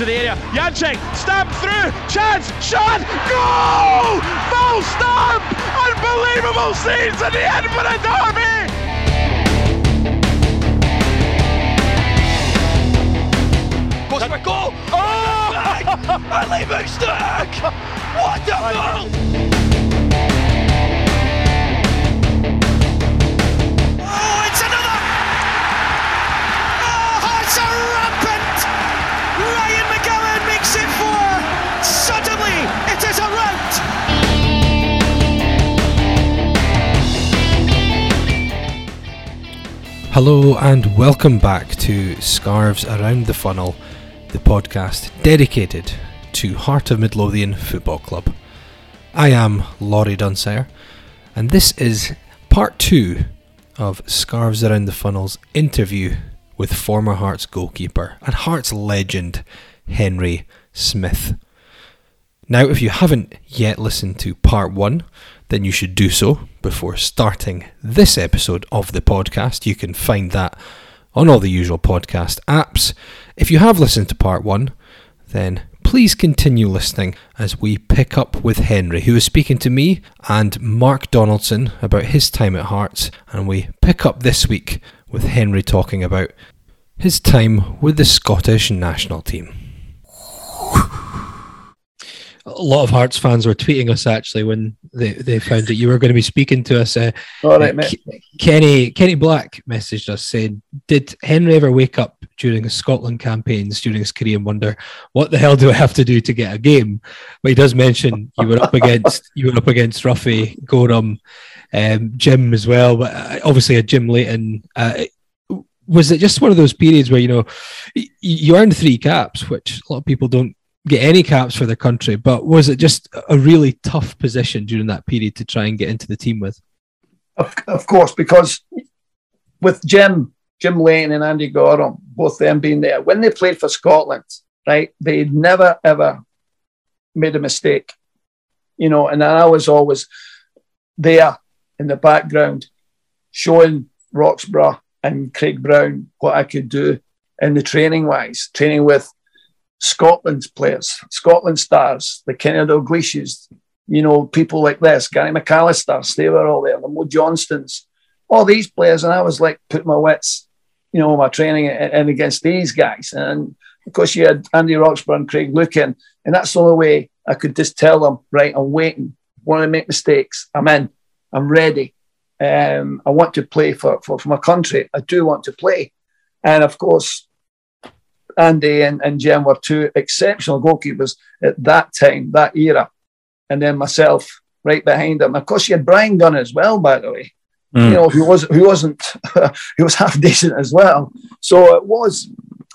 into the area. Janczek, stamp through, chance, shot, goal! Full stamp! Unbelievable scenes at the end for the derby! For a goal! Oh! Ali Moustak! What a goal! Hello and welcome back to Scarves Around the Funnel, the podcast dedicated to Heart of Midlothian Football Club. I am Laurie Dunsire, and this is part two of Scarves Around the Funnel's interview with former Hearts goalkeeper and Hearts legend Henry Smith. Now, if you haven't yet listened to part one, then you should do so before starting this episode of the podcast. You can find that on all the usual podcast apps. If you have listened to part one, then please continue listening as we pick up with Henry, who is speaking to me and Mark Donaldson about his time at Hearts, and we pick up this week with Henry talking about his time with the Scottish national team. A lot of Hearts fans were tweeting us actually when they, they found that you were going to be speaking to us. Uh, All right, mate. Ke- Kenny Kenny Black messaged us saying, "Did Henry ever wake up during his Scotland campaigns during his career and wonder what the hell do I have to do to get a game?" But he does mention you were up against you were up against Ruffy, Goram, um, Jim as well, but uh, obviously a Jim Leighton. Uh, was it just one of those periods where you know you earned three caps, which a lot of people don't get any caps for their country, but was it just a really tough position during that period to try and get into the team with? Of, of course, because with Jim, Jim Lane and Andy Goram, both them being there, when they played for Scotland, right, they never ever made a mistake, you know. And I was always there in the background, showing Roxburgh and Craig Brown what I could do in the training wise, training with Scotland's players, Scotland stars, the Kenny Dalglishes, you know, people like this, Gary McAllister, they were all there, the Mo Johnstons, all these players. And I was like, put my wits, you know, my training in against these guys. And of course, you had Andy Roxburgh and Craig Lucan. And that's the only way I could just tell them, right, I'm waiting. Want to make mistakes? I'm in. I'm ready. Um, I want to play for, for, for my country. I do want to play. And of course, Andy and, and Jim were two exceptional goalkeepers at that time, that era. And then myself right behind them. Of course, you had Brian Gunn as well, by the way. Mm. You know, who was who wasn't he was half decent as well. So it was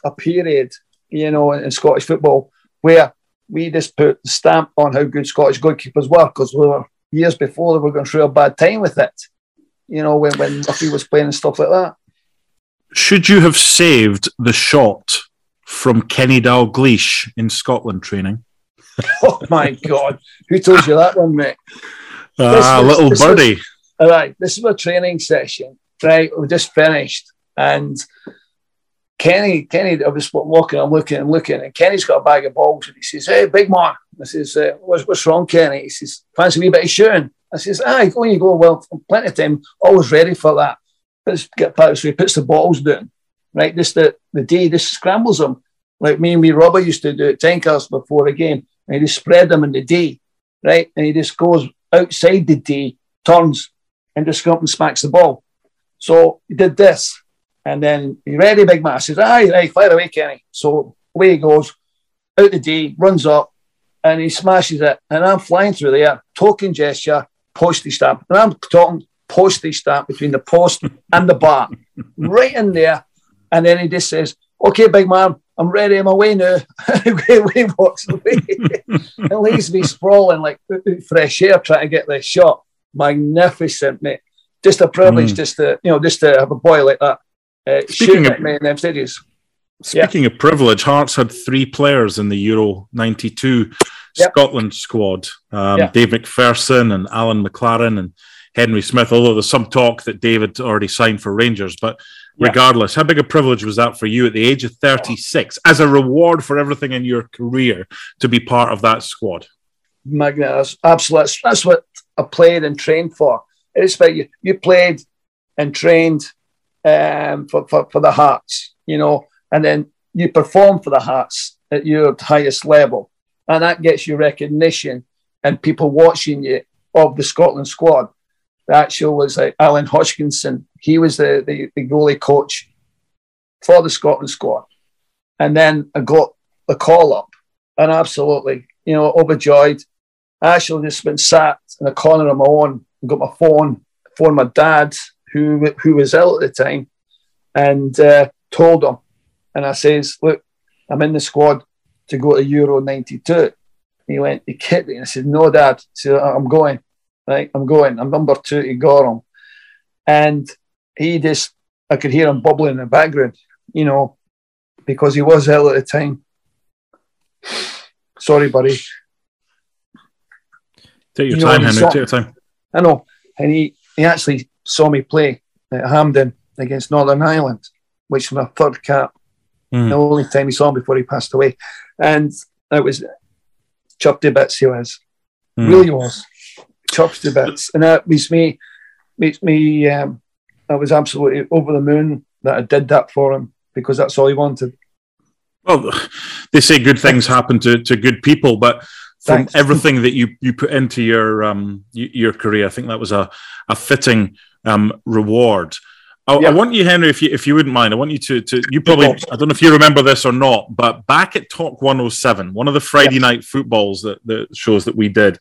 a period, you know, in, in Scottish football where we just put the stamp on how good Scottish goalkeepers were because we were years before they were going through a bad time with it. You know, when when Duffy was playing and stuff like that. Should you have saved the shot from Kenny Dalglish in Scotland training? Oh my God. Who told you that one, mate? Ah, was- little this was- All right, this is a training session, right? We just finished. And Kenny, Kenny, I was walking, I'm looking and looking, and Kenny's got a bag of balls, and he says, Hey, big man. I says, uh, what's, what's wrong, Kenny? He says, Fancy a wee bit of shooting. I says, Aye, go you go. Well, plenty of time, always ready for that. Let's get back. So he puts the balls down, right? Just the, the D, just scrambles them. Like me and me Robert used to do at Tankers before a game. And he just spread them in the D, right? And he just goes outside the D, turns, and just up and smacks the ball. So he did this. And then he ready, big man. Says, aye, right, fire away, Kenny. So away he goes, out the D, runs up, and he smashes it. And I'm flying through there, token gesture, postage stamp. And I'm talking postage stamp between the post and the bar, right in there. And then he just says, okay, big man, I'm ready, I'm away now. away, away, walks away. and leaves me sprawling like fresh air trying to get this shot. Magnificent, mate. Just a privilege Mm. just to, you know, just to have a boy like that. Uh, shooting of- at me in them stages. Speaking of privilege, Hearts had three players in the Euro 92 Yep. Scotland squad um, Yeah. Dave McPherson and Alan McLaren and Henry Smith, although there's some talk that David already signed for Rangers. But yeah. regardless. How big a privilege was that for you at the age of 36 as a reward for everything in your career to be part of that squad? Magnet, absolutely. That's what I played and trained for. It's about you. You played and trained um, for, for, for the Hearts, you know, and then you perform for the Hearts at your highest level. And that gets you recognition and people watching you of the Scotland squad. The actual was like Alan Hodgkinson. He was the, the, the goalie coach for the Scotland squad. And then I got the call up and absolutely, you know, overjoyed. I actually just been sat in a corner of my own and got my phone, phoned my dad, who who was ill at the time, and uh, told him. And I says, look, I'm in the squad to go to Euro 92. He went, you kidding me? I said, no, dad. I said, I'm going right? I'm going. I'm number two to Goram. And he just, I could hear him bubbling in the background, you know, because he was ill at the time. Sorry, buddy. Take your you time, know, Henry. Saw, Take your time. I know. And he, he actually saw me play at Hampden against Northern Ireland, which was my third cap. Mm. The only time he saw me before he passed away. And it was chopped to bits he was. Mm. Really was Chopped to bits, and that makes me makes me. Um, I was absolutely over the moon that I did that for him because that's all he wanted. Well, they say good things happen to, to good people, but from Thanks. everything that you, you put into your um, your career, I think that was a, a fitting um, reward. I, yeah. I, want you, Henry, if you if you wouldn't mind, I want you to to you probably I don't know if you remember this or not, but back at Talk 107, one of the Friday night footballs that the shows that we did,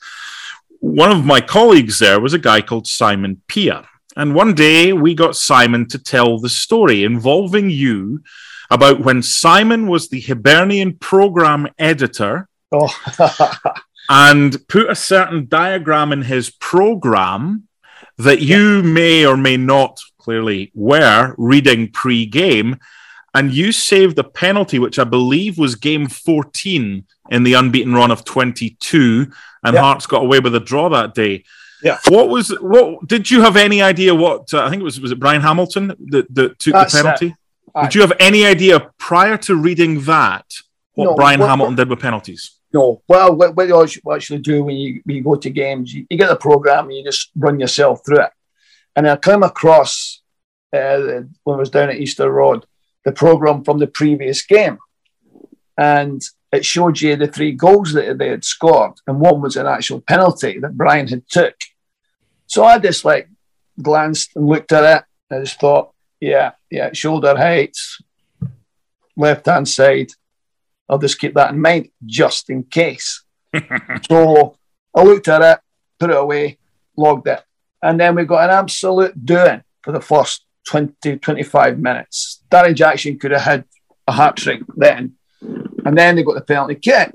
one of my colleagues there was a guy called Simon Pia. And one day we got Simon to tell the story involving you about when Simon was the Hibernian program editor oh. and put a certain diagram in his program that you may or may not clearly were reading pre game. And you saved a penalty, which I believe was game 14 in the unbeaten run of 22 and. Hearts got away with a draw that day. Yeah. What was what? Did you have any idea what? Uh, I think it was was it Brian Hamilton that, that took That's the penalty? Did you have any idea prior to reading that what no, Brian what, Hamilton did with penalties? No. Well, what, what you actually do when you, when you go to games, you, you, get the program and you just run yourself through it. And I came across uh, when I was down at Easter Road the program from the previous game, and it showed you the three goals that they had scored, and one was an actual penalty that Brian had took. So I just like glanced and looked at it. I just thought, yeah, yeah, shoulder heights, left hand side. I'll just keep that in mind just in case. so I looked at it, put it away, logged it. And then we got an absolute doing for the first 20, 25 minutes. Darren Jackson could have had a hat trick then and then they got the penalty kick,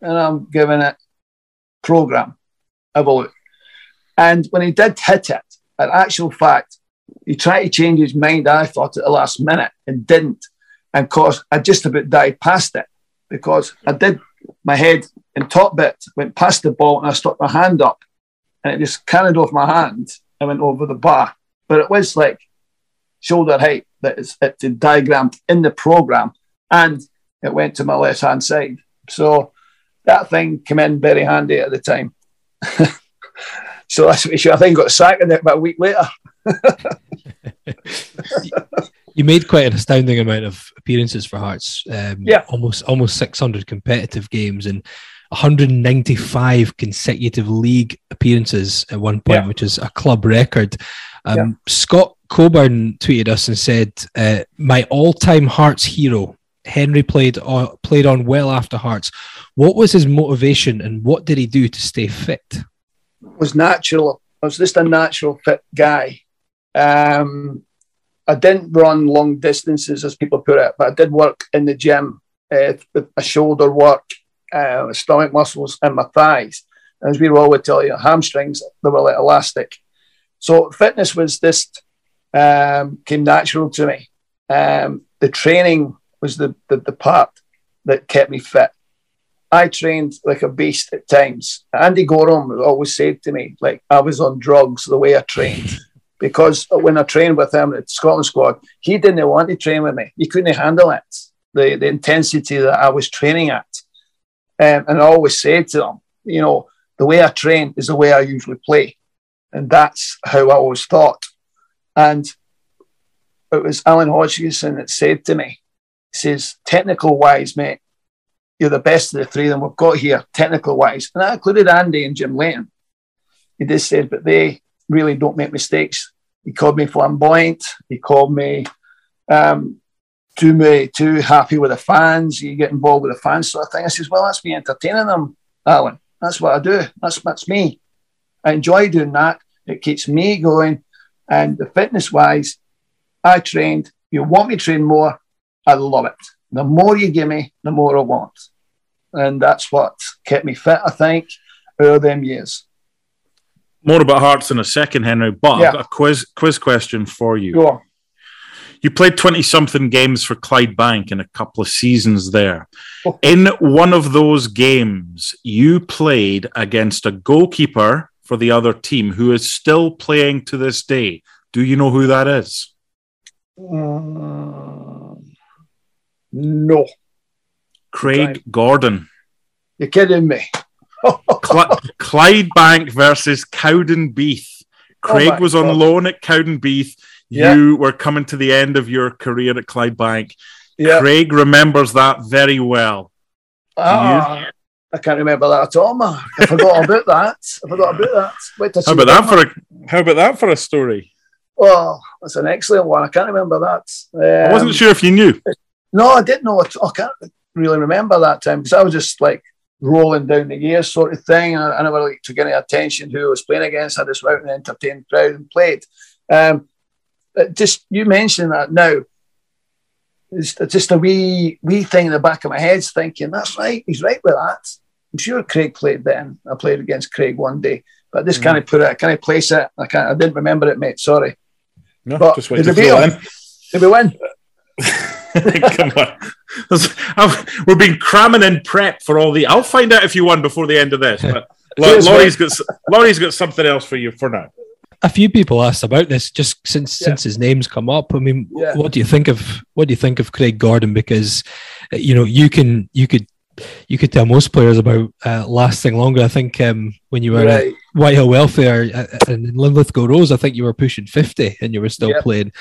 and I'm giving it program. Have a look. And when he did hit it, an actual fact, he tried to change his mind, I thought, at the last minute and didn't. And of course, I just about died past it because I did my head and top bit went past the ball and I stuck my hand up and it just carried off my hand and went over the bar. But it was like shoulder height that is it's diagrammed in the program. And it went to my left hand side. So that thing came in very handy at the time. so that's what I think got sacked in it about a week later. you made quite an astounding amount of appearances for Hearts. Um, yeah, almost almost 600 competitive games and 195 consecutive league appearances at one point, yeah. which is a club record. Um, yeah. Scott Coburn tweeted us and said, uh, "My all-time Hearts hero Henry played on, played on well after Hearts. What was his motivation and what did he do to stay fit? Was natural. I was just a natural fit guy. Um, I didn't run long distances, as people put it, but I did work in the gym uh, with my shoulder work, uh, stomach muscles, and my thighs. As we all would tell you, hamstrings, they were like elastic. So fitness was just um, came natural to me. Um, the training was the, the, the part that kept me fit. I trained like a beast at times. Andy Goram always said to me, like I was on drugs the way I trained. because when I trained with him at Scotland squad, he didn't want to train with me. He couldn't handle it, the, the intensity that I was training at. Um, and I always said to him, you know, the way I train is the way I usually play. And that's how I always thought. And it was Alan Hodgkinson that said to me, he says, technical wise, mate, you're the best of the three of them we've got here, technical wise. And that included Andy and Jim Leighton. He just said, but they really don't make mistakes. He called me flamboyant. He called me um, too me too happy with the fans. You get involved with the fans sort of thing. I says, well, that's me entertaining them, Alan. That's what I do. That's that's me. I enjoy doing that. It keeps me going. And the fitness wise, I trained. You want me to train more? I love it. The more you give me, the more I want. And that's what kept me fit, I think, over them years. More about Hearts in a second, Henry, but yeah. I've got a quiz, quiz question for you. On. You played 20 something games for Clydebank in a couple of seasons there. Oh. In one of those games, you played against a goalkeeper for the other team who is still playing to this day. Do you know who that is? Uh, no. Craig Gordon. You're kidding me. Cl- Clydebank versus Cowdenbeath. Oh Craig oh was on God. loan at Cowdenbeath. Yeah. You were coming to the end of your career at Clydebank. Yeah. Craig remembers that very well. Ah, I can't remember that at all, man. I forgot about that. I forgot about that. Wait how about that for a how about that for a story? Well, that's an excellent one. I can't remember that. Um, I wasn't sure if you knew. No, I didn't know. I can't really remember that time because I was just like rolling down the years sort of thing. I, I never like took any attention to who I was playing against. I just went and entertained the crowd and played. Um, just you mentioning that now, it's just a wee wee thing in the back of my head's thinking that's right. He's right with that. I'm sure Craig played then. I played against Craig one day, but this mm. can't put it. Can I place it? I can't. I didn't remember it, mate. Sorry. No, but just wait to beat him. Did we win? Come on. We've been cramming in prep for all the. I'll find out if you won before the end of this. But Laurie's got Laurie's got something else for you for now. A few people asked about this just since yeah. since his name's come up. I mean, yeah. what do you think of what do you think of Craig Gordon? Because you know you can you could you could tell most players about uh, lasting longer. I think um, when you were right. at Whitehill Welfare and in Linlithgow Rose, I think you were pushing 50 and you were still yep. playing.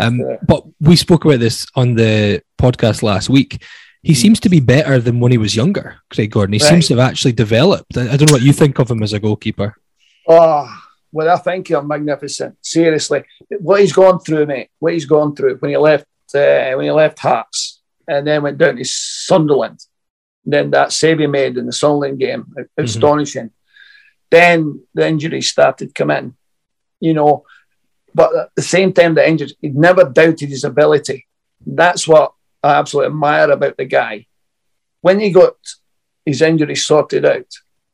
Um, but we spoke about this on the podcast last week. He mm. seems to be better than when he was younger, Craig Gordon. He right. seems to have actually developed. I don't know what you think of him as a goalkeeper. Oh, well, I think he's magnificent. Seriously, what he's gone through, mate. What he's gone through when he left uh, when he left Hearts and then went down to Sunderland then that save he made in the Sunderland game, mm-hmm. astonishing. Then the injuries started coming, you know. But at the same time, the injuries, he never doubted his ability. That's what I absolutely admire about the guy. When he got his injuries sorted out,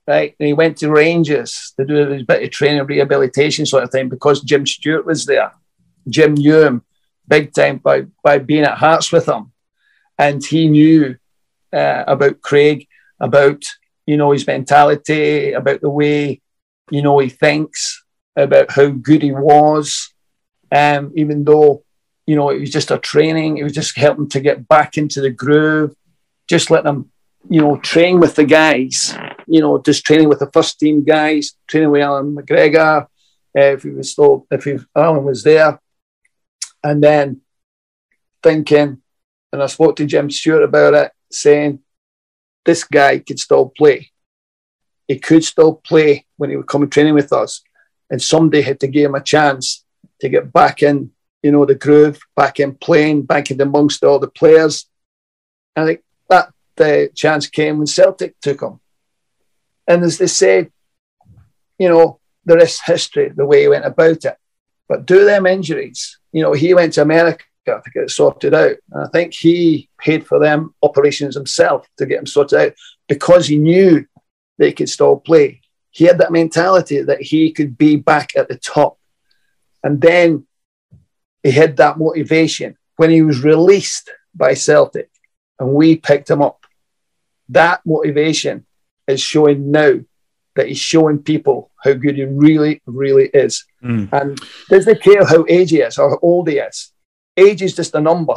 right, and he went to Rangers to do his bit of training, rehabilitation sort of thing, because Jim Stewart was there. Jim knew him big time by, by being at Hearts with him. And he knew uh, about Craig, about you know his mentality, about the way you know he thinks, about how good he was. Um, even though you know it was just a training, it was just helping to get back into the groove, just let them you know train with the guys. You know, just training with the first team guys, training with Allan McGregor. Uh, if he was still, if he, Alan was there, and then thinking, and I spoke to Jim Stewart about it, saying this guy could still play. He could still play when he would come training with us. And somebody had to give him a chance to get back in, you know, the groove, back in playing, back in amongst all the players. And I think that the chance came when Celtic took him. And as they say, you know, the rest history, the way he went about it. But do them injuries, you know, he went to America to get it sorted out. And I think he paid for them operations himself to get them sorted out because he knew they could still play. He had that mentality that he could be back at the top. And then he had that motivation when he was released by Celtic and we picked him up. That motivation is showing now that he's showing people how good he really, really is. Mm. And doesn't care how age he is or how old he is. Age is just a number.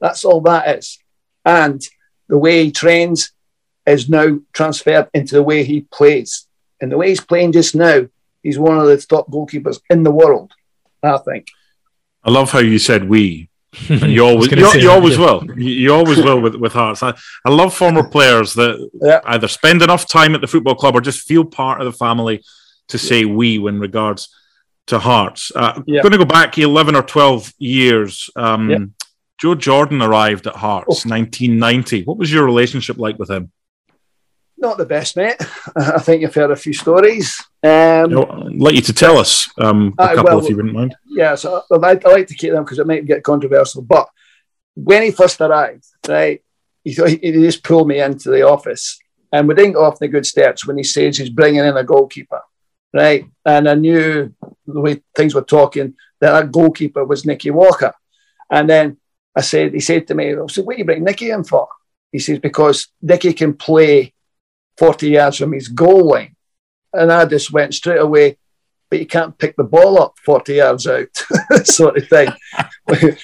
That's all that is. And the way he trains is now transferred into the way he plays. And the way he's playing just now, he's one of the top goalkeepers in the world, I think. I love how you said we. And you always, you, you always will. You, you, always will with, with Hearts. I, I love former players that yeah. either spend enough time at the football club or just feel part of the family to say we when regards to Hearts. Uh, Yeah. Going to go back 11 or 12 years. Um. Joe Jordan arrived at Hearts 1990. What was your relationship like with him? Not the best, mate. I think you've heard a few stories. Um, You know, I'd like you to tell us um, a couple well- if you wouldn't mind. yeah, so I like, I like to keep them because it might get controversial. But when he first arrived, right, he, thought he, he just pulled me into the office, and we didn't go off the good steps when he says he's bringing in a goalkeeper, right? And I knew the way things were talking that that goalkeeper was Nicky Walker, and then I said, he said to me, I said, what are you bring Nicky in for? He says because Nicky can play forty yards from his goal line, and I just went straight away but you can't pick the ball up 40 yards out, sort of thing.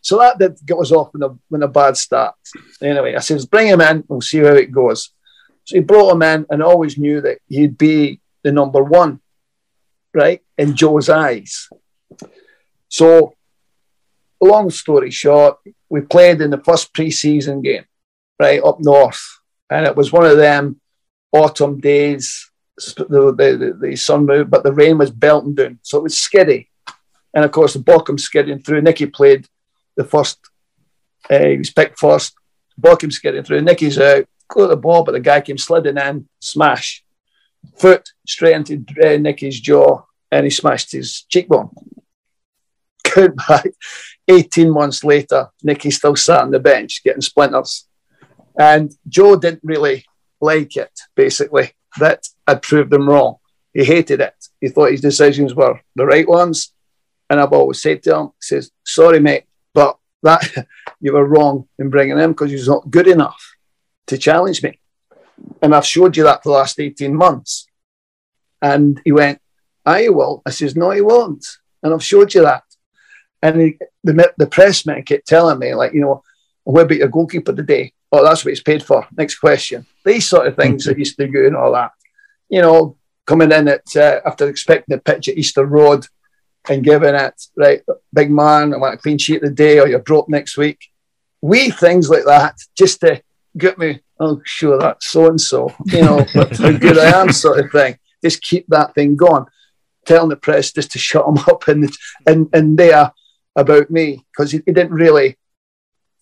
so that did get us off in a, in a bad start. Anyway, I says, bring him in, we'll see how it goes. So he brought him in and always knew that he'd be the number one, right, in Joe's eyes. So, long story short, we played in the first pre season game, right, up north. And it was one of them autumn days the, the, the, the sun moved, but the rain was belting down. So it was skiddy. And of course, the Bockham skidding through. Nicky played the first, uh, he was picked first. Bockham skidding through. Nicky's out, got the ball, but the guy came sliding in, smash. Foot straight into uh, Nicky's jaw, and he smashed his cheekbone. Good back. 18 months later, Nicky still sat on the bench getting splinters. And Joe didn't really like it, basically that I'd proved him wrong. He hated it. He thought his decisions were the right ones. And I've always said to him, says, sorry, mate, but that you were wrong in bringing him because he's not good enough to challenge me. And I've showed you that for the last 18 months. And he went, I will. I says, no, he won't. And I've showed you that. And he, the, the press man kept telling me, like, you know, what about your goalkeeper today? Oh, that's what he's paid for. Next question. These sort of things that used to do and all that. You know, coming in at uh, after expecting the pitch at Easter Road and giving it right, big man, I want a clean sheet of the day, or you're dropped next week. We things like that just to get me. Oh, sure, that's so and so. You know, but how good I am, sort of thing. Just keep that thing going. Telling the press just to shut him up and and and there about me because he, he didn't really.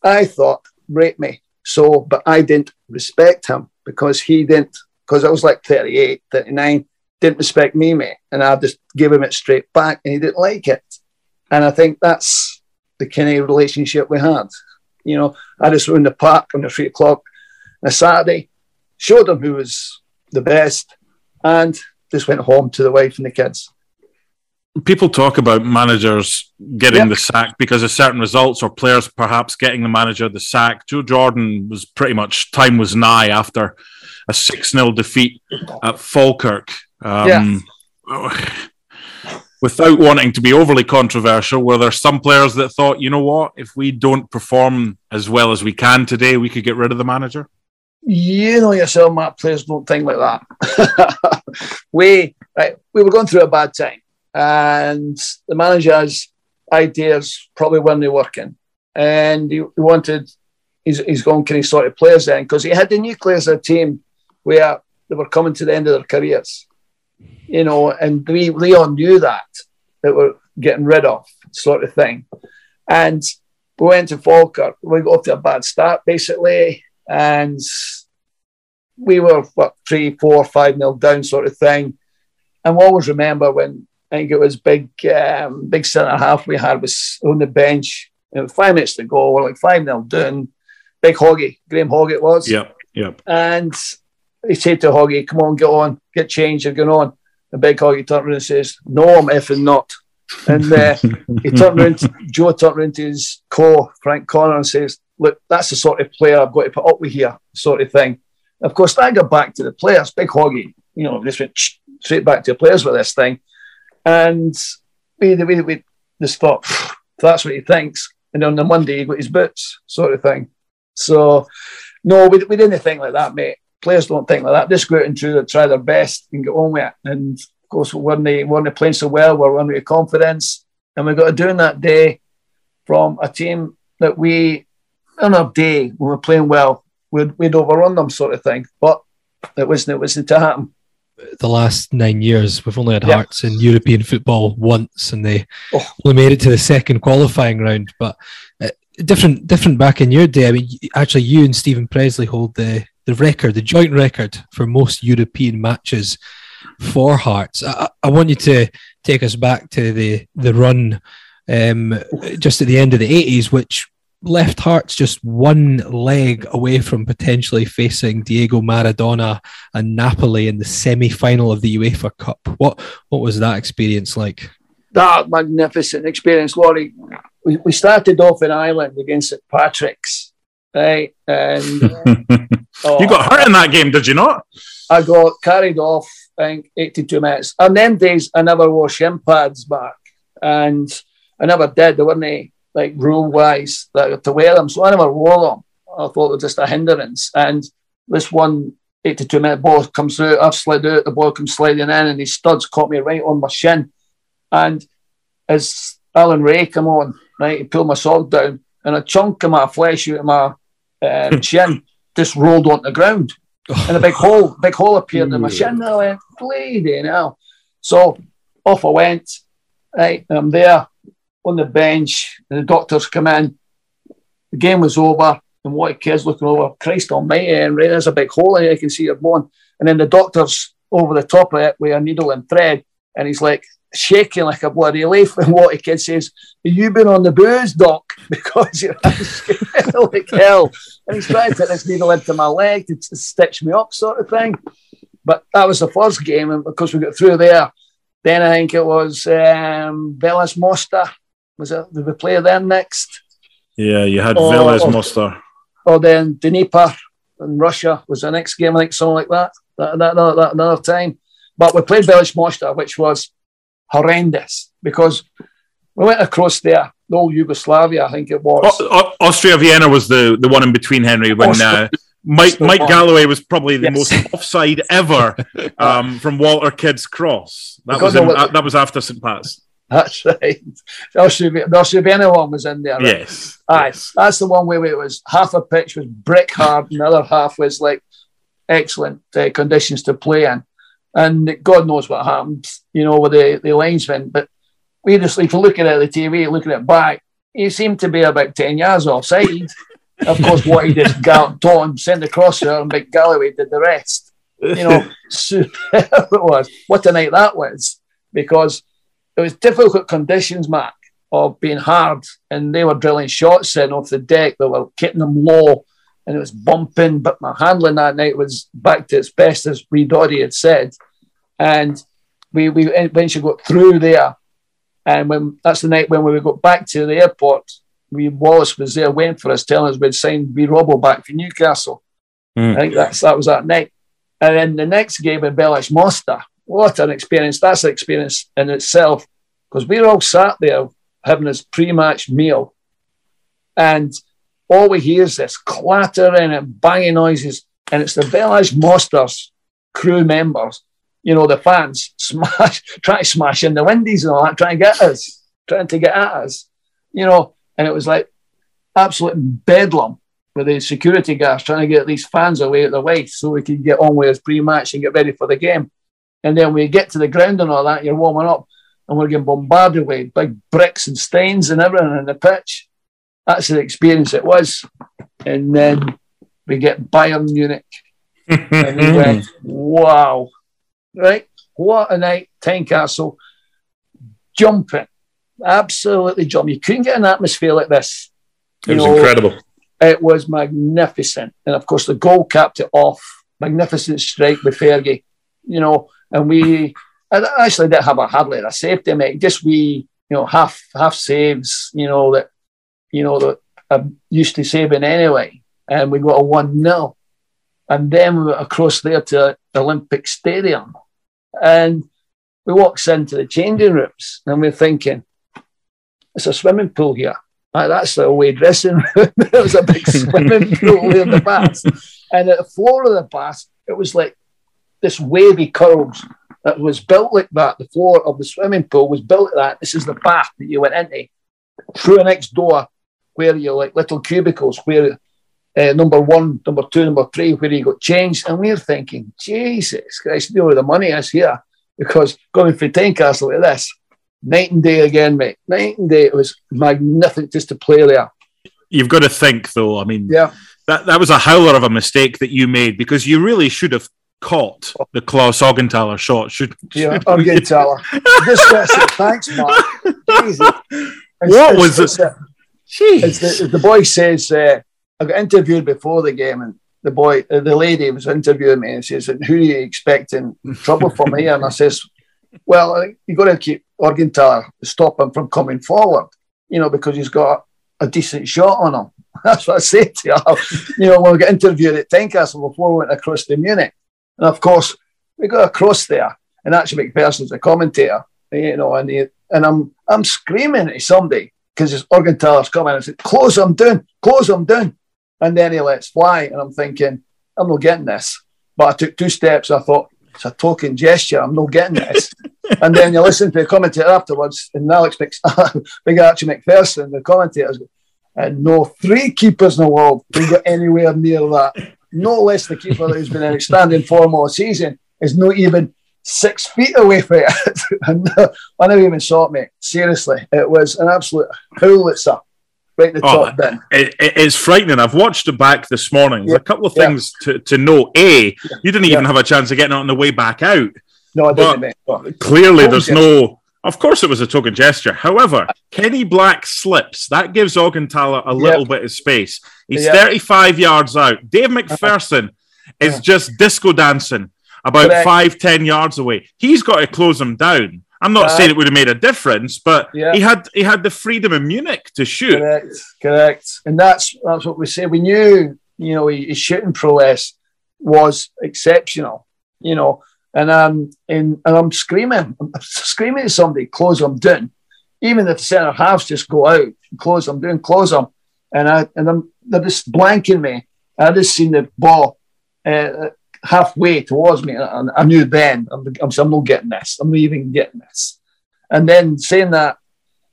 I thought rate me so, but I didn't respect him because he didn't, because I was like 38, 39, didn't respect me, mate. And I just gave him it straight back and he didn't like it. And I think that's the kind of relationship we had. You know, I just run the park on the three o'clock a Saturday, showed him who was the best, and just went home to the wife and the kids. People talk about managers getting Yep. the sack because of certain results, or players perhaps getting the manager the sack. Joe Jordan was pretty much time was nigh after a six 0 defeat at Falkirk. Um, Without wanting to be overly controversial, were there some players that thought, you know what, if we don't perform as well as we can today, we could get rid of the manager? You know yourself, Matt, players don't think like that. we right, we were going through a bad time, and the manager's ideas probably weren't working, and he, wanted he's he's going can he sort of players then because he had the nucleus of a team where they were coming to the end of their careers, you know, and we all knew that that we're getting rid of sort of thing, and we went to Falkirk. We got off to a bad start basically and we were what three, four, five nil down sort of thing. And we always remember when I think it was big, um, big centre half we had was on the bench. And five minutes to go, we're like five nil down. Big Hoggy, Graham Hoggy it was. Yep, yep. And he said to Hoggy, "Come on, get on, get changed, you're going on." And Big Hoggy turned around and says, "No, I'm effing not." And uh, he turned around, Joe turned around to his co Frank Connor and says, "Look, that's the sort of player I've got to put up with here, sort of thing." Of course, that got back to the players. Big Hoggy, you know, just went straight back to the players with this thing. And we, we, we just thought, that's what he thinks. And on the Monday, he got his boots, sort of thing. So, no, we, we didn't think like that, mate. Players don't think like that. Just go out and try, try their best and get on with it. And of course, we weren't, we weren't playing so well. We we're with confidence. And we got a doing that day from a team that we, on our day when we we're playing well, we'd, we'd overrun them, sort of thing. But it wasn't, it wasn't to happen the last nine years. We've only had yeah. Hearts in European football once, and they oh. only made it to the second qualifying round. But uh, different, different back in your day. I mean, actually, you and Steven Pressley hold the the record, the joint record for most European matches for Hearts. I, I want you to take us back to the the run um, just at the end of the eighties, which left Hearts just one leg away from potentially facing Diego Maradona and Napoli in the semi-final of the UEFA Cup. What what was that experience like? That magnificent experience, Laurie. We, we started off in Ireland against St Patrick's, right? And uh, oh, you got hurt in that game, did you not? I got carried off. I think 82 minutes. And them days, I never wore shin pads back, and I never did. They weren't like rule wise that to wear them. So I never wore them. I thought it was just a hindrance. And this one 82 minute ball comes through, I've slid out, the ball comes sliding in, and his studs caught me right on my shin. And as Alan Rae come on, right, he pulled my sock down, and a chunk of my flesh out of my um, shin just rolled on the ground. and a big hole, big hole appeared in my shin. And I went, bleeding now. So off I went. Right, and I'm there on the bench, and the doctors come in. The game was over, and Walter Kidd's looking over, Christ almighty, and right, there's a big hole in I can see your bone. And then the doctor's over the top of it with a needle and thread, and he's like shaking like a bloody leaf. And Walter Kidd says, Have you been on the booze, doc? Because you're like hell. And he's trying to put this needle into my leg to, stitch me up, sort of thing. But that was the first game, and because we got through there, then I think it was um, Velez Mostar was it? Did we play them next? Yeah, you had or, Velez Mostar. Or then Dnipro in Russia was the next game, I think, something like that. That, that, that, that another time. But we played Velez Mostar, which was horrendous because we went across there, the old Yugoslavia, I think it was. O- Austria Vienna was the, the one in between, Henry, when uh, Mike Mike Galloway was probably the yes. most offside ever um, from Walter Kidd's cross. That was in, that was after St Pat's. That's right. The Australia one was in there. Right? Yes. Aye, yes. that's the one where it was half a pitch was brick hard, and the other half was like excellent uh, conditions to play in. And God knows what happened, you know, with the, the linesman. But we just, if you look at it the TV, looking at it back, he seemed to be about 10 yards offside. of course, what he did, got taught sent the crosser, and Big Galloway did the rest. You know, superb it was. What a night that was. Because it was difficult conditions, Mark, of being hard, and they were drilling shots in off the deck. They were getting them low, and it was bumping. But my handling that night was back to its best, as we Doddy had said, and we we eventually got through there. And when that's the night when we got back to the airport, we Wallace was there waiting for us, telling us we'd signed V Robbo back for Newcastle. Mm. I think that's that was that night. And then the next game in Velez Mostar, what an experience. That's an experience in itself because we're all sat there having this pre match meal and all we hear is this clattering and banging noises. And it's the Velez Monsters crew members, you know, the fans, smash, trying to smash in the windies and all that, trying to get us, trying to get at us, you know. And it was like absolute bedlam with the security guards trying to get these fans away at the way so we could get on with his pre match and get ready for the game. And then we get to the ground and all that, you're warming up, and we're getting bombarded with big bricks and stains and everything in the pitch. That's the experience it was. And then we get Bayern Munich. and we went, wow. Right? What a night, Tynecastle. Jumping. Absolutely jumping. You couldn't get an atmosphere like this. It was know, incredible. It was magnificent. And of course, the goal capped it off. Magnificent strike with Fergie. You know, and we I actually didn't have a hardly a safety, mate. Just we, you know, half half saves, you know, that you know that I'm used to saving anyway. And we got a one 0 And then we went across there to Olympic Stadium. And we walks into the changing rooms and we're thinking, it's a swimming pool here. Ah, that's the away dressing room. there was a big swimming pool in the bath. And at the floor of the bath, it was like this wavy curls that was built like that. The floor of the swimming pool was built like that. This is the bath that you went into through next door where you're like little cubicles where uh, number one, number two, number three, where you got changed. And we're thinking, Jesus Christ, you know where the money is here because going for Tynecastle like this, night and day again, mate. Night and day. It was magnificent just to play there. You've got to think, though. I mean, yeah, that, that was a howler of a mistake that you made because you really should have caught the Klaus Augenthaler shot. Should, yeah, Augenthaler. Thanks, Mark. what was it? Jeez. The, the, boy says, uh, I got interviewed before the game, and the boy, uh, the lady was interviewing me and says, "Who are you expecting trouble from here?" And I says, "Well, you got to keep Augenthaler stop him from coming forward, you know, because he's got a decent shot on him." That's what I said to her. you know, when we got interviewed at Tynecastle before we went across to Munich, and of course we got across there, and actually McPherson's a commentator, you know, and he, and I'm I'm screaming at somebody because his Augenthaler's coming and I said, "Close them down, close them down." And then he lets fly. And I'm thinking, I'm not getting this. But I took two steps. I thought, it's a token gesture. I'm not getting this. and then you listen to the commentator afterwards, and Alex Mc, Big Archie Macpherson, the commentators, and uh, no three keepers in the world can get anywhere near that. No less the keeper who's been in outstanding form all season is not even six feet away from it. and uh, I never even saw it, mate. Seriously, it was an absolute howitzer right the oh, top bin. It, it's frightening. I've watched it back this morning. There's yeah. a couple of things yeah. to, to know. A, yeah. you didn't even have a chance of getting it on the way back out. No, I didn't. But clearly, there's no. Of course, it was a token gesture. However, Kenny Black slips. That gives Augenthaler a little yep. bit of space. He's 35 yards out. Dave McPherson is just disco dancing about Correct. five, ten yards away. He's got to close him down. I'm not uh, saying it would have made a difference, but yeah. he had he had the freedom in Munich to shoot. Correct, correct, and that's that's what we say. We knew, you know, his shooting prowess was exceptional, you know, and um, and, and I'm screaming, I'm screaming at somebody, close them down, even if the centre halves just go out, close them down, close them, and I and I'm they're just blanking me. I just seen the ball uh, halfway towards me, and I knew then I'm, I'm, I'm not getting this. I'm not even getting this. And then saying that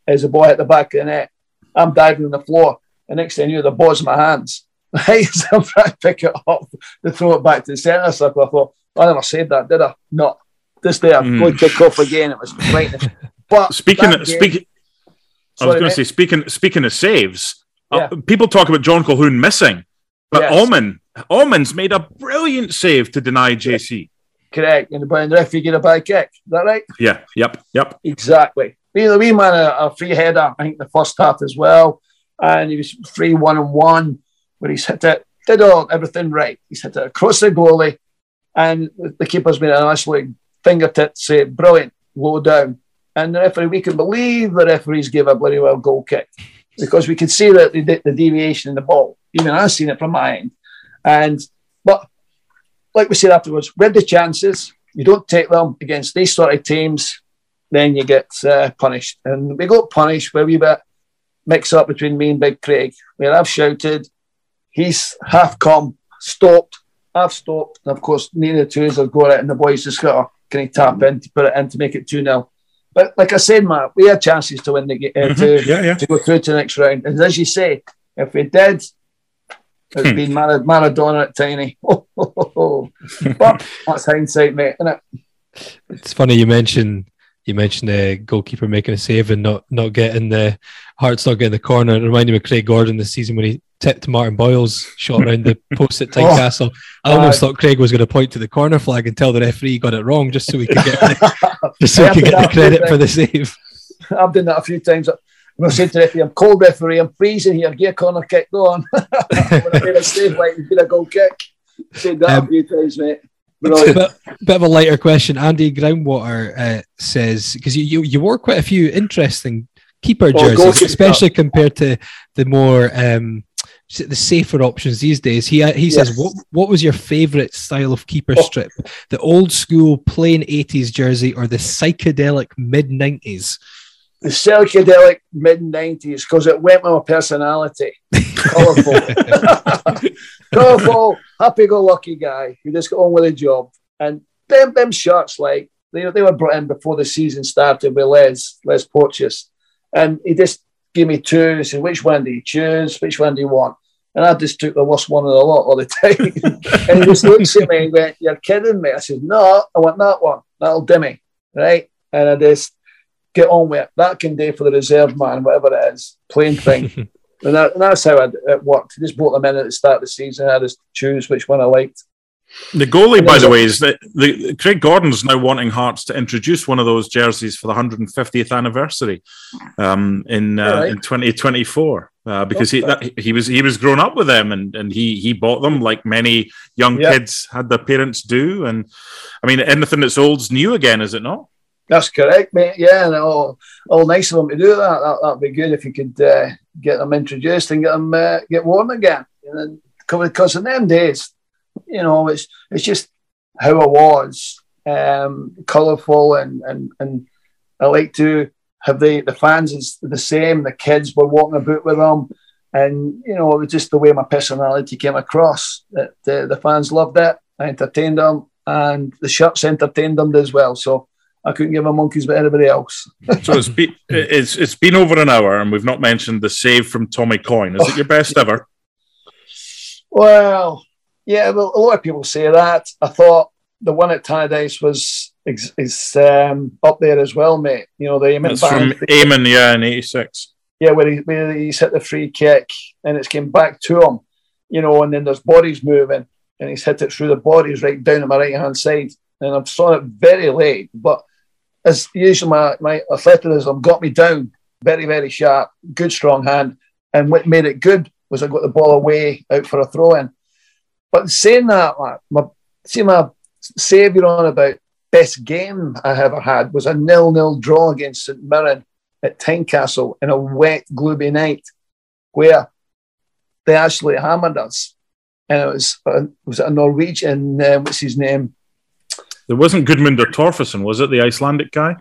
as a boy at the back of the net, I'm diving on the floor. The next thing I knew, the ball's in my hands. So I'm trying to pick it up to throw it back to the centre circle. I thought, I never said that, did I? No. This day, I'm mm. going to kick off again. It was frightening. But speaking, of, game, speaking, I was going to say, speaking, speaking of saves, uh, yeah. uh, people talk about John Colquhoun missing, but yes. Aumann Aumann's made a brilliant save to deny JC. Correct. And the referee get a bad kick. Is that right? Yeah. Yep. Yep. Exactly. We the wee man a, a, free header, I think the first half as well. And he was free one and one where he's hit it, did all everything right. He's hit it across the goalie. And the keeper's made an absolute fingertip, say, brilliant, low down. And the referee, we can believe the referees gave a bloody well goal kick because we could see that the, the deviation in the ball. Even I've seen it from my end. And but like we said afterwards, with the chances, you don't take them against these sort of teams, then you get uh, punished. And we got punished where we bit mix up between me and Big Craig, where I've shouted, he's half come, stopped, I've stopped, and of course neither of the two have got it, and the boys just got can he tap in to put it in to make it 2 0. But like I said, Matt, we had chances to win the game, uh, mm-hmm. to, yeah, yeah. to go through to the next round. And as you say, if we did, it's hmm. been Maradona at Tiny. but that's hindsight, mate, isn't it? It's funny you mentioned you mentioned the goalkeeper making a save and not not getting the Hearts not getting the corner. It reminded me of Craig Gordon this season when he tipped Martin Boyle's shot around the post at Tynecastle. oh, I almost uh, thought Craig was going to point to the corner flag and tell the referee he got it wrong just so we could get the, just so we could get the credit for the save. I've done that a few times. I said to the referee, I'm cold referee, I'm freezing here, get a corner kick, go on. when I made a save, like, get a goal kick. Said that um, a few times, mate. Bit, bit, of a lighter question. Andy Groundwater uh, says because you, you, you wore quite a few interesting keeper oh, jerseys, especially compared to the more um, the safer options these days. He he yes. says, "What what was your favourite style of keeper oh. strip? The old school plain '80s jersey or the psychedelic mid '90s?" The psychedelic mid '90s because it went with my personality. Colourful, colourful, happy-go-lucky guy who just got on with the job. And them them shirts, like they, they were brought in before the season started with Les Les Porteous, and he just give me two. He said, which one do you choose? Which one do you want? And I just took the worst one of the lot all the time. and he just looks at me and went, You're kidding me. I said, No, I want that one. That'll do me. Right. And I just get on with it. That can do for the reserve man, whatever it is, plain thing. and, that, and, that's how it worked. I just brought them in at the start of the season. I just choose which one I liked. The goalie, by the way, is that the, Craig Gordon's now wanting Hearts to introduce one of those jerseys for the 150th anniversary um, in uh, right. in 2024 uh, because he that, he was he was grown up with them and, and he he bought them like many young yep. kids had their parents do and I mean anything that's old's new again, is it not? That's correct, mate. Yeah, and all, all nice of them to do that. that that'd be good if you could uh, get them introduced and get them uh, get warm again. And then, because in them days you know, it's it's just how I was, um, colourful, and and and I like to have the the fans is the same. The kids were walking about with them, and you know, it was just the way my personality came across. That uh, the fans loved it. I entertained them, and the shirts entertained them as well. So. I couldn't give a monkeys with anybody else. so it's been it's it's been over an hour, and we've not mentioned the save from Tommy Coyne. Is oh, it your best ever? Well, yeah, well, a lot of people say that. I thought the one at Tannadice was is um, up there as well, mate. You know, the Eamon it's from Eamon, yeah, in '86. Yeah, where, he, where he's hit the free kick and it's came back to him, you know, and then there's bodies moving and he's hit it through the bodies right down on my right hand side. And I've saw it very late, but as usual, my, my athleticism got me down very, very sharp, good strong hand. And what made it good was I got the ball away out for a throw in. But saying that, my, see my saviour on about best game I ever had was a nil-nil draw against St Mirren at Tynecastle in a wet, gloomy night, where they actually hammered us, and it was uh, was a Norwegian. Uh, what's his name? There wasn't Gudmundur Torfason, was it? The Icelandic guy.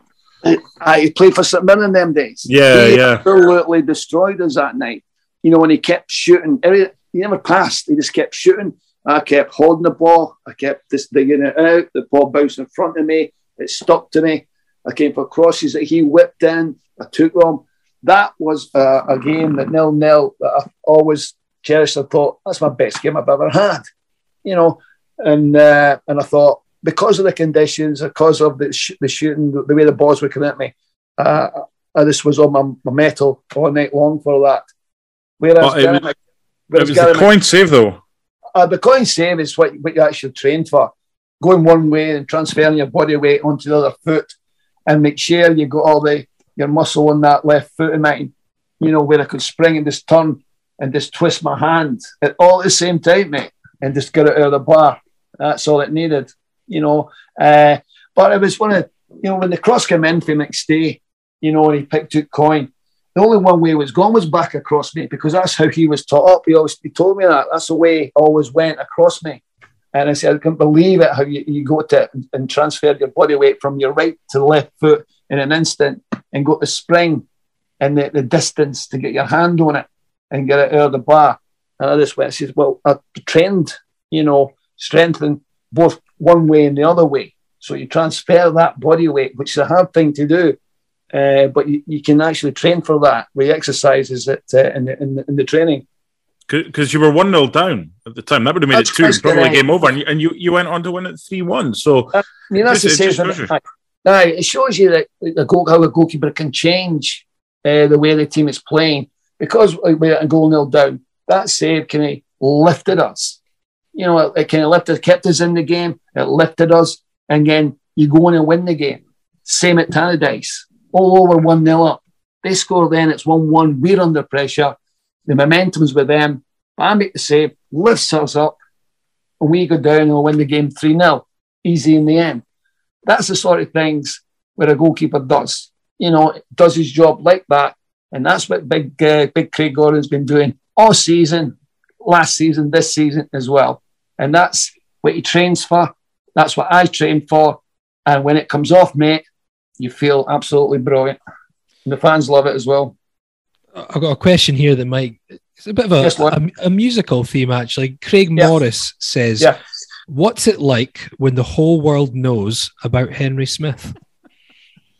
Uh, he played for St Mirren them days. Yeah, he yeah. Absolutely destroyed us that night. You know, when he kept shooting, every, he never passed. He just kept shooting. I kept holding the ball. I kept just digging it out. The ball bounced in front of me. It stuck to me. I came for crosses that he whipped in. I took them. That was uh, a game that nil nil that I always cherished. I thought that's my best game I've ever had, you know. And uh, and I thought because of the conditions, because of the, sh- the shooting, the, the way the balls were coming at me, uh, I just was on my, my mettle all night long for that. Whereas, it, was, it was the Coyne save though uh, the Coyne save is what, what you actually trained for. Going one way and transferring your body weight onto the other foot and make sure you got all the your muscle on that left foot of mine, you know, where I could spring and just turn and just twist my hand at all at the same time, mate, and just get it out of the bar. That's all it needed, you know. Uh, but it was one of, you know, when the cross came in for next day, you know, and he picked out Coyne. the only one way it was gone was back across me because that's how he was taught up. He always he told me that. That's the way always went across me. And I said, I can't believe it how you, you go to and, transferred your body weight from your right to left foot in an instant and got the spring and the, the distance to get your hand on it and get it out of the bar. And I just went, I said, Well, I trained, you know, strengthen both one way and the other way. So you transfer that body weight, which is a hard thing to do. Uh, but you, you, can actually train for that with exercises that, uh, in, the, in, the, in the training. Because you were 1 0 down at the time. That would have made that's it 2, probably game over. And you, and you, you went on to win it 3 1. So, uh, I mean, that's just, the same. Now, it shows you that the goal, how a goalkeeper can change uh, the way the team is playing. Because we're a goal nil down, that save kind of lifted us. You know, it, it kind of lifted, kept us in the game, it lifted us, and then you go on and win the game. Same at Tannadice all over 1 0 up. They score then, it's 1 1. We're under pressure. The momentum's with them. But I make the save, lifts us up, and we go down and we'll win the game 3 0. Easy in the end. That's the sort of things where a goalkeeper does. You know, does his job like that. And that's what big, uh, big Craig Gordon's been doing all season. last season, this season as well. And that's what he trains for. That's what I train for. And when it comes off, mate, you feel absolutely brilliant. And the fans love it as well. I've got a question here that might. It's a bit of a, Yes, a, a musical theme, actually. Craig Yeah. Morris says, Yeah. What's it like when the whole world knows about Henry Smith?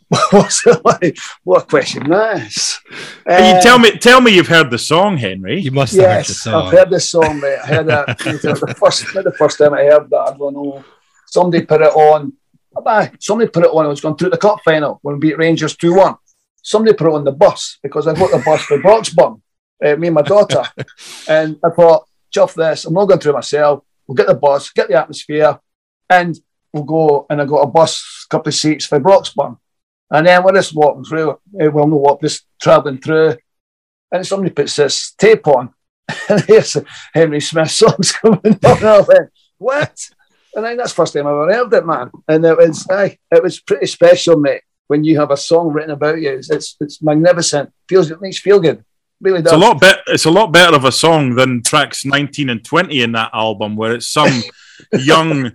What's it like? What a question that is. you Uh, tell me, tell me, you've heard the song, Henry. You must have heard the song. I've heard this song, mate. I heard it the first, not the first time I heard that. I don't know. Somebody put it on. Aye, Somebody put it on. I was going through the cup final when we beat Rangers 2 1. Somebody put it on the bus because I got the bus for Broxburn, uh, me and my daughter. and I thought, chuff this. I'm not going through it myself. We'll get the bus, get the atmosphere, and we'll go. And I got a bus, couple of seats for Broxburn. And then we're just walking through, uh, well, no, walk, just travelling through. And somebody puts this tape on. And here's Henry Smith songs coming on. And I went, what? And I think that's the first time I've ever heard it, man. And it was, aye, it was pretty special, mate. When you have a song written about you, it's it's, it's magnificent. Feels it makes you feel good. Really does. It's a lot bet It's a lot better of a song than tracks 19 and 20 in that album, where it's some young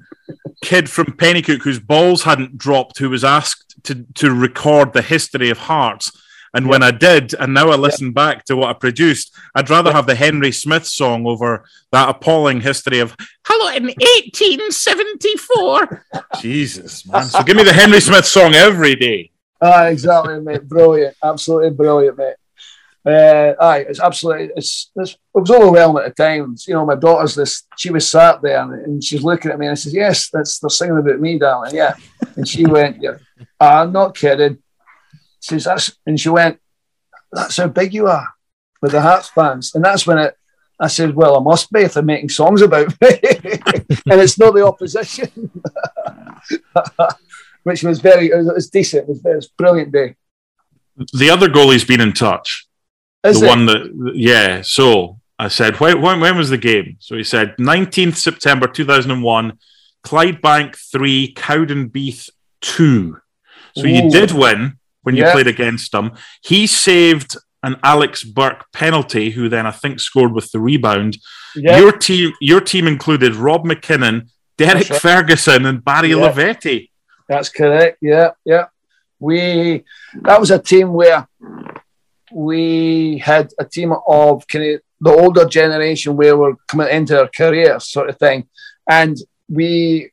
kid from Penicuik whose balls hadn't dropped who was asked to, to record the history of Hearts. And when I did, and now I listen back to what I produced, I'd rather have the Henry Smith song over that appalling history of Hello in 1874. Jesus, man. So give me the Henry Smith song every day. Aye, ah, exactly, mate. Brilliant. Absolutely brilliant, mate. Uh, aye, it's absolutely, it's, it's, it was overwhelming at times. You know, my daughter's this, she was sat there and, and she's looking at me and I says, Yes, that's, they're singing about me, darling. Yeah. And she went, Yeah, I'm not kidding. She says, that's, and she went, That's how big you are with the Hearts fans. And that's when it, I said, Well, I must be if they're making songs about me. and it's not the opposition. Which was very, it was, it was decent. It was, it was a brilliant day. The other goalie's been in touch. Is the it? one that yeah so i said when, when, when was the game so he said 19th september 2001 clydebank 3 cowdenbeath 2 so you did win when you Yeah. played against them he saved an alex burke penalty who then i think scored with the rebound Yeah. your team your team included rob mckinnon derek right. ferguson and barry Yeah. Lavety That's correct. Yeah, yeah. We that was a team where we had a team of kind of the older generation where we're coming into our careers, sort of thing, and we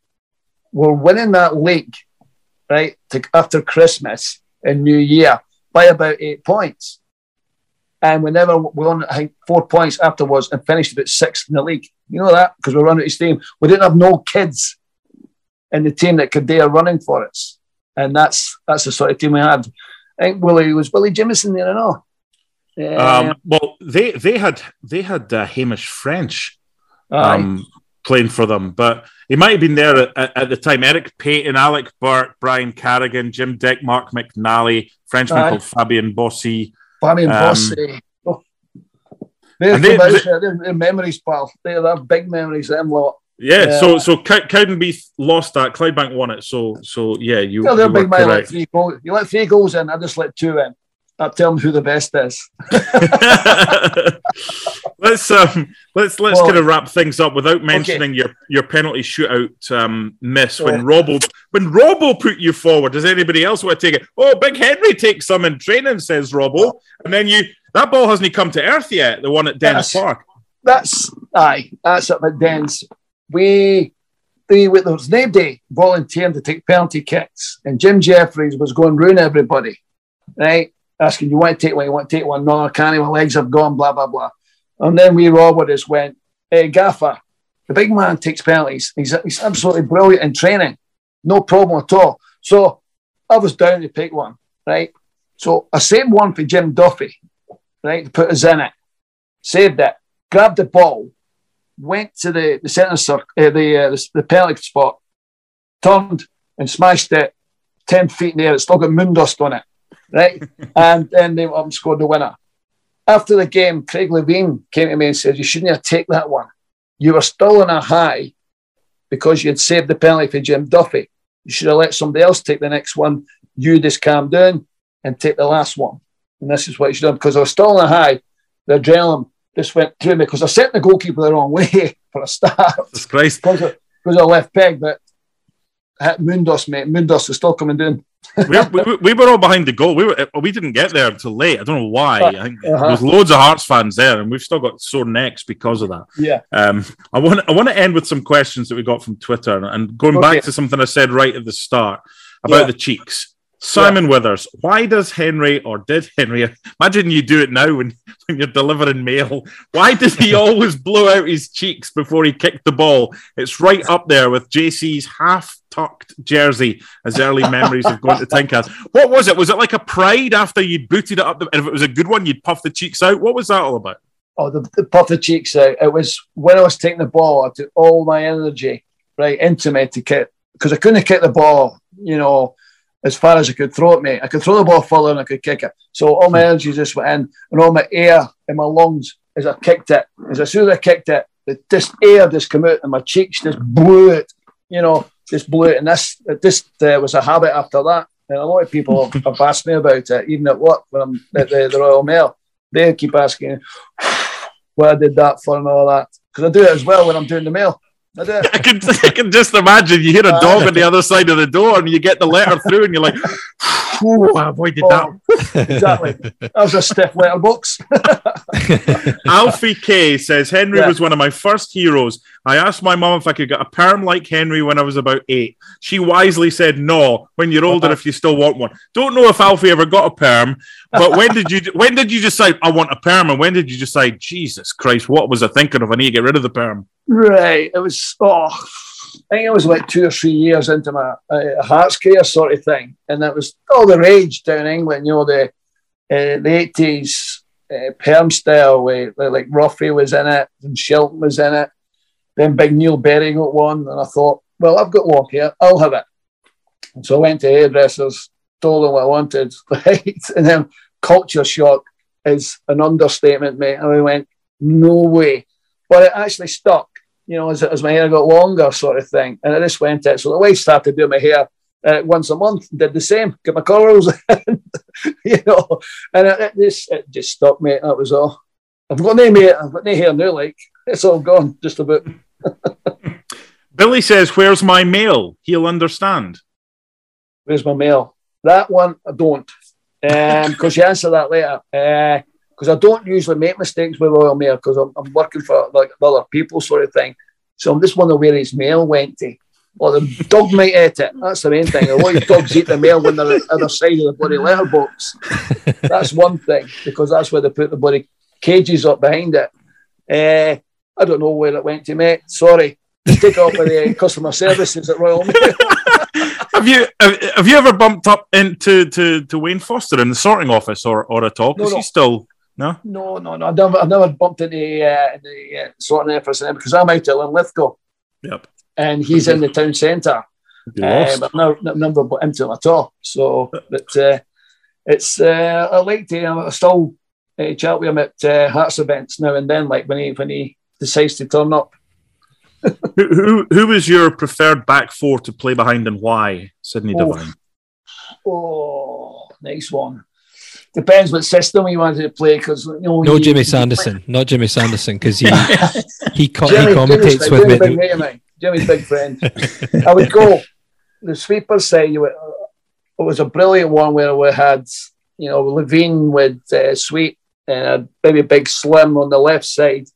were winning that league right to, after Christmas and New Year by about eight points. And we never we won I think four points afterwards and finished about sixth in the league. You know that because we were running out of steam. We didn't have no kids in the team that could dare running for us. And that's that's the sort of team we had. I think Willie was Willie Jimison there and all. Yeah. um, well they they had they had uh, hamish french um, playing for them. But he might have been there at, at, the time. Eric Payton, Alec Burke, Brian Carrigan, Jim Dick, Mark McNally, Frenchman Aye. called Fabian Bossy. Fabian um, Bossy. Oh. They're, they- they- they're- they're memories, pal. They're, they're big memories, them lot. Yeah, Yeah. so so Cow- Cowdenbeath lost that. Clydebank won it. So so yeah, you, Yeah, they're big man. Let three goals. You let three goals in, I just let two in. I tell them who the best is. let's um let's let's Well- kind of wrap things up without mentioning your your penalty shootout um miss when Yeah. Robbo when Robbo put you forward. Does anybody else want to take it? Oh, Big Henry takes some in training, says Robbo, and then you that ball hasn't come to earth yet. The one at Dens. Park. That's aye. That's up at Dens. We the there was nobody volunteering to take penalty kicks, and Jim Jeffries was going round everybody, right? Asking you want to take one, you want to take one. No, I can't. My legs have gone. Blah blah blah. And then we Robert just went, "Hey, Gaffer, the big man takes penalties. He's he's absolutely brilliant in training, no problem at all." So I was down to pick one, right? So I saved one for Jim Duffy, right, to put us in it. Saved it grabbed the ball, went to the, the centre circle, uh, the, uh, the the penalty spot, turned and smashed it ten feet in the air. It's still got moon dust on it, right? and then they went up and scored the winner. After the game, Craig Levein came to me and said, "You shouldn't have taken that one. You were still on a high because you had saved the penalty for Jim Duffy. You should have let somebody else take the next one. You just calm down and take the last one. And this is what you should have done because I was still on a high. The adrenaline just went through me because I set the goalkeeper the wrong way for a start. Disgraced. because of left peg, but uh, Moondos, mate, Moondos is still coming down. we, we, we, were all behind the goal. We were we didn't get there until late. I don't know why. I think uh-huh. there's loads of Hearts fans there, and we've still got sore necks because of that. Yeah. Um, I want I want to end with some questions that we got from Twitter, and going okay. back to something I said right at the start about yeah. the cheeks. Simon yeah. Withers, why does Henry or did Henry imagine you do it now when, when you're delivering mail? Why does he always blow out his cheeks before he kicked the ball? It's right up there with JC's half tucked jersey as early memories of going to Tynecastle. What was it? Was it like a pride after you'd booted it up? The, and if it was a good one, you'd puff the cheeks out. What was that all about? Oh, the, the puff the cheeks out. It was when I was taking the ball, I took all my energy right into me to kick because I couldn't kick the ball, you know as far as I could throw it, mate. I could throw the ball further and I could kick it. So all my energy just went in and all my air in my lungs as I kicked it. As soon as I kicked it, the, this air just came out and my cheeks just blew it, you know, just blew it. And this, this uh, was a habit after that. And a lot of people have asked me about it, even at work when I'm at the, the Royal Mail. They keep asking, where I did that for and all that. Because I do it as well when I'm doing the mail. I can I can just imagine you hear a dog on the other side of the door and you get the letter through and you're like, oh, I avoided oh, that. Exactly. That was a stiff letterbox. Alfie K says Henry yeah. was one of my first heroes. I asked my mom if I could get a perm like Henry when I was about eight. She wisely said no. When you're older, uh-huh. if you still want one. Don't know if Alfie ever got a perm, but when did you when did you decide I want a perm, and when did you decide Jesus Christ, what was I thinking of? I need to get rid of the perm. Right. It was oh I think it was like two or three years into my uh, Hearts sort of thing, and that was all the rage down in England. You know the uh, the eighties uh, perm style, where like Ruffy was in it and Shilton was in it. Then Big Neil Berry got one, and I thought, well, I've got one here. I'll have it. And so I went to hairdressers, told them what I wanted, right? And then culture shock is an understatement, mate. And I went, no way. But it actually stuck you know, as, as my hair got longer, sort of thing. And I just went it. So the wife started doing my hair uh, once a month, did the same, get my curls, you know, and it, it, just it just stopped me. That was all. I've got no hair. I've got no hair now. Like it's all gone, just about. Billy says, "Where's my mail? He'll understand." Where's my mail? That one I don't, because um, you answer that later. Uh, because I don't usually make mistakes with Royal Mail because I'm, I'm, working for like other people sort of thing. So I'm just wondering where his mail went to. Or the dog might eat it. That's the main thing. A lot of dogs eat the mail when they're at the other side of the bloody letterbox. That's one thing because that's where they put the bloody cages up behind it. Uh, I don't know where it went to, mate. Sorry. Just Take it up with the customer services at Royal Mail. have you have, you ever bumped up into to, to Wayne Foster in the sorting office or, or at all? Because no, no. he's still no, no, no, no. I've never, I've never bumped into uh, the uh, sorting efforts because I'm out at Linlithgow. Yep. And he's in the town centre. Um, I've never, never bumped into him at all. So, but uh, it's uh, I like to. I still uh, chat with him at uh, Hearts events now and then, like when he when he decides to turn up. who, who who is your preferred back four to play behind and why? Sydney oh. Devine. Oh, nice one depends what system you wanted to play because you know no Jimmy Sandison, not Jimmy Sandison because he he, co- Jimmy, he commentates Jimmy's with Jimmy me. Big Jimmy's big friend. I would go the sweeper side. You it was a brilliant one where we had you know Levein with uh, Sweet and a maybe big Slim on the left side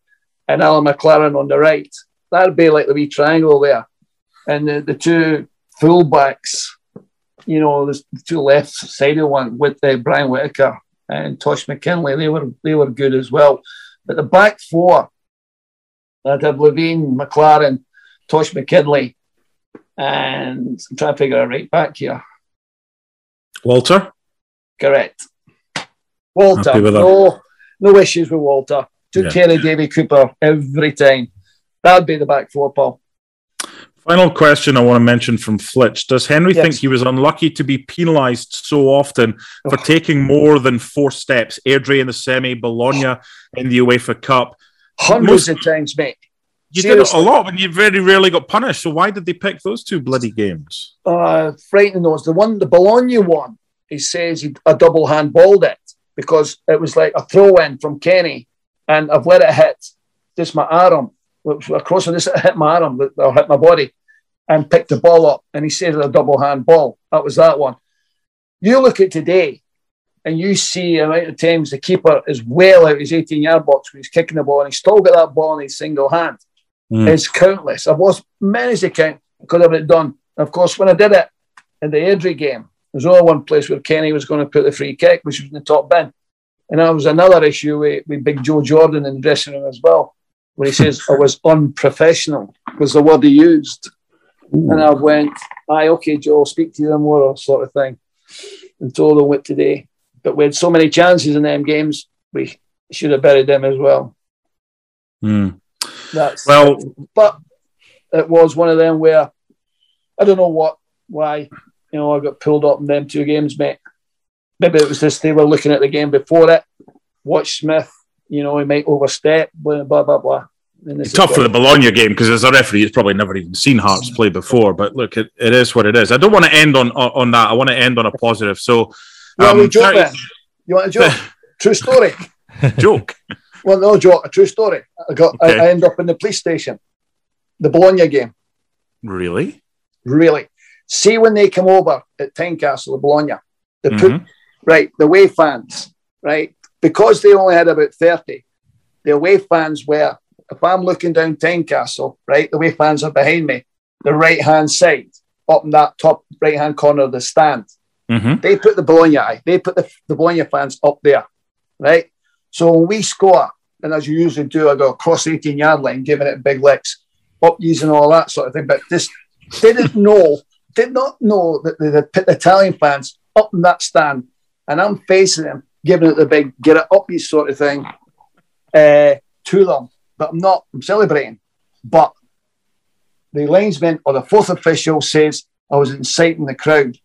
and Alan McLaren on the right. That'd be like the wee triangle there, and the, the two fullbacks you know, the two left sided one with uh, Brian Whittaker and Tosh McKinlay. They were they were good as well. But the back four, I'd have Levein, McLaren, Tosh McKinlay, and I'm trying to figure out right back here. Walter? Correct. Walter. No, no issues with Walter. Took yeah. care of Davy Cooper every time. That'd be the back four, Paul. Final question I want to mention from Flitch. Does Henry yes. think he was unlucky to be penalised so often for oh. taking more than four steps? Airdrie in the semi, Bologna in the UEFA Cup. Hundreds Most, of times, mate. You Seriously. did it a lot, but you very rarely got punished. So why did they pick those two bloody games? Uh, frightening those. The one, the Bologna one, he says he a double hand balled it because it was like a throw in from Kenny and I've let it hit just my arm, across and just hit my arm, or hit my body, and picked the ball up. And he said a double hand ball. That was that one. You look at today, and you see the amount of times the keeper is well out his 18 yard box when he's kicking the ball, and he's still got that ball in his single hand. Mm. It's countless. I've lost many as I count because I've it done. And of course, when I did it in the Airdrie game, there's only one place where Kenny was going to put the free kick, which was in the top bin. And that was another issue with, with Big Joe Jordan in the dressing room as well, where he says I was unprofessional, was the word he used. Ooh. And I went, aye, okay, Joe, speak to them more, sort of thing. And told him what today. But we had so many chances in them games, we should have buried them as well. Mm. That's well, but it was one of them where I don't know what, why, you know, I got pulled up in them two games, mate. Maybe it was just they were looking at the game before it. Watch Smith, you know, he might overstep, blah blah blah. blah. It's tough for the Bologna game because as a referee, he's probably never even seen Hearts play before. But look, it, it is what it is. I don't want to end on on that. I want to end on a positive. So, um, joke, 30... You want a joke? True story. joke. Well, no joke. A true story. I got. Okay. I, I end up in the police station. The Bologna game. Really? Really. See when they come over at Tynecastle, the Bologna, they mm-hmm. put right the away fans, right, because they only had about thirty. The away fans were if I'm looking down Tynecastle, right, the way fans are behind me, the right hand side, up in that top right hand corner of the stand. Mm-hmm. They put the Bologna, they put the, the Bologna fans up there, right? So when we score, and as you usually do, I go across 18 yard line, giving it big licks, up using all that sort of thing. But this didn't know, did not know that they had put the Italian fans up in that stand, and I'm facing them, giving it the big get it up, you sort of thing, uh, to them but I'm not. I'm celebrating. But the linesman or the fourth official says I was inciting the crowd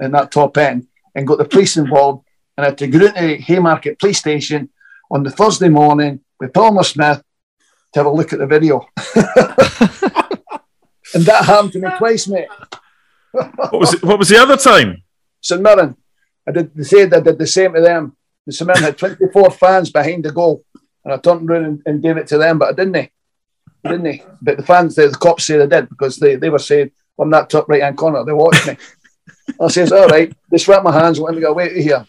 in that top end and got the police involved. And I had to go into the Haymarket police station on the Thursday morning with Palmer Smith to have a look at the video. and that happened to me twice, mate. what was it, what was the other time? St Mirren. I did they said I did the same to them. The St Mirren had 24 fans behind the goal and I turned around and, and gave it to them, but I didn't. Eh? I didn't. I? But the fans, the, the cops say they did because they, they were saying, I'm that top right hand corner. They watched me. I says, all right. They swept my hands and let me go away here.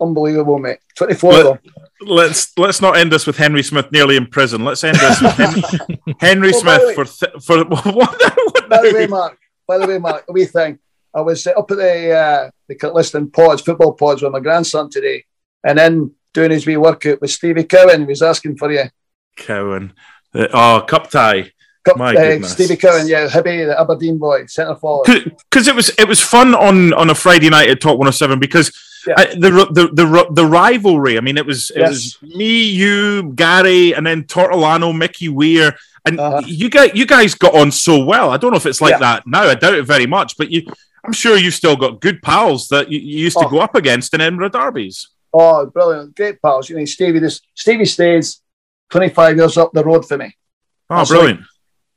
Unbelievable, mate. 24 Let, Let's let's not end this with Henry Smith nearly in prison. Let's end this with Henry, oh, Henry well, Smith for th- for what, what By the way, Mark. By the way, Mark. A wee thing. I was up at the uh, the listening pods, football pods, with my grandson today, and then doing his wee workout with Stevie Cowan. He was asking for you. Cowan. Uh, oh, cup tie. Cup, My uh, goodness. Stevie Cowan, yeah, Hibby, the Aberdeen boy, centre forward. Because it was it was fun on on a Friday night at Talk 107 because yeah. I, the, the the the rivalry. I mean, it was it yes. was me, you, Gary, and then Tortolano, Mickey Weir, and uh-huh. you guys you guys got on so well. I don't know if it's like yeah. that now. I doubt it very much, but you. I'm sure you've still got good pals that you, you used to oh. go up against in Edinburgh derbies. Oh, brilliant. Great pals. You know, Stevie, this, Stevie stays 25 years up the road for me. Oh, That's brilliant. Like,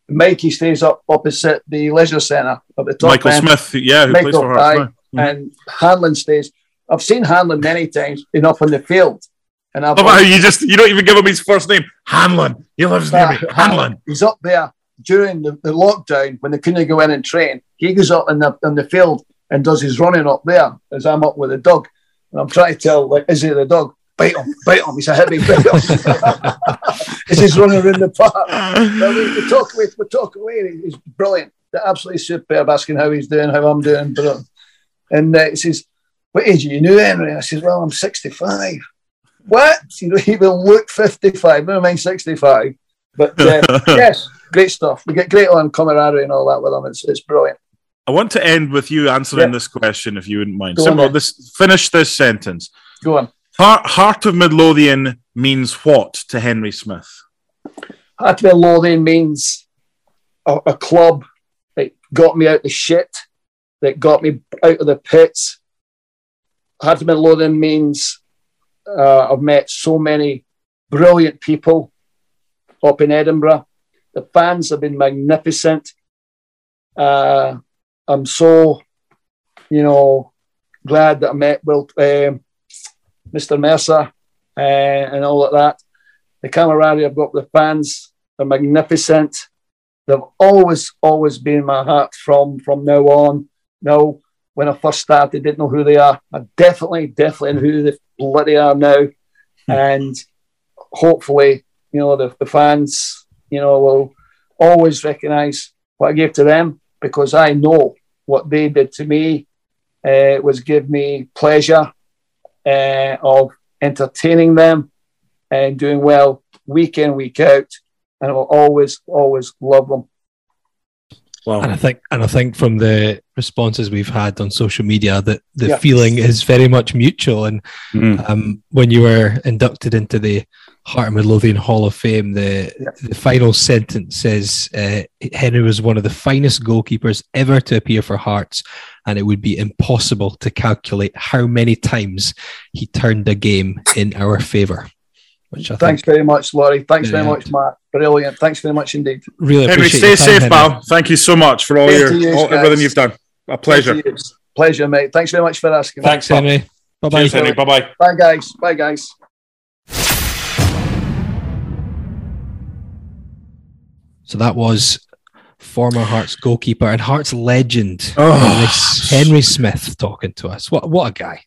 Mikey stays up opposite the leisure centre at the top. Michael end. Smith, yeah, who Michael, plays for Hearts. Mm-hmm. And Hanlon stays. I've seen Hanlon many times in up on the field. And I've how you just you don't even give him his first name. Hanlon. He lives near me. Hanlon. He's up there during the, the lockdown when they couldn't go in and train. He goes up in the in the field and does his running up there as I'm up with a dog. And I'm trying to tell, like, is it the dog? Bite him, bite him. He's a heavy bite him. He's running around the park. we, we, talk away, we talk away. He's brilliant. They're absolutely superb, asking how he's doing, how I'm doing. But, and uh, he says, What age are you new, Henry? I says, Well, I'm 65. What? You don't even look 55. Never mind 65. But uh, yes, great stuff. We get great on camaraderie and all that with them. It's, it's brilliant. I want to end with you answering this question, if you wouldn't mind. Go Simple. This finish this sentence. Go on. Heart, Heart of Midlothian means what to Henry Smith? Heart of Midlothian means a, a club that got me out the shit, that got me out of the pits. Heart of Midlothian means uh, I've met so many brilliant people up in Edinburgh. The fans have been magnificent. Uh, I'm so, you know, glad that I met Will, um, Mr. Mercer uh, and all of that. the camaraderie I've got with the fans. They're magnificent. They've always, always been in my heart from from now on. Now, when I first started, didn't know who they are. I definitely, definitely know who they bloody are now. Hmm. And hopefully, you know, the, the fans, you know, will always recognise what I gave to them because I know what they did to me uh, was give me pleasure uh, of entertaining them and doing well week in, week out. And I will always, always love them. Wow. And I think, and I think from the responses we've had on social media, that the yeah. feeling is very much mutual. And mm. um, when you were inducted into the Heart of Midlothian Hall of Fame, the yeah. the final sentence says uh, Henry was one of the finest goalkeepers ever to appear for Hearts, and it would be impossible to calculate how many times he turned a game in our favour. Which I Thanks very much, Laurie. Thanks very much, Matt. Brilliant. Thanks very much indeed. Really appreciate it. Henry, stay safe, Henry. pal. Thank you so much for all your you, all, everything you've done. A pleasure. Pleasure, mate. Thanks very much for asking. Thanks, Henry. Bye bye. Henry. Bye bye. Bye, guys. Bye, guys. So that was former Hearts goalkeeper and Hearts legend oh. Henry, Smith talking to us. What what a guy,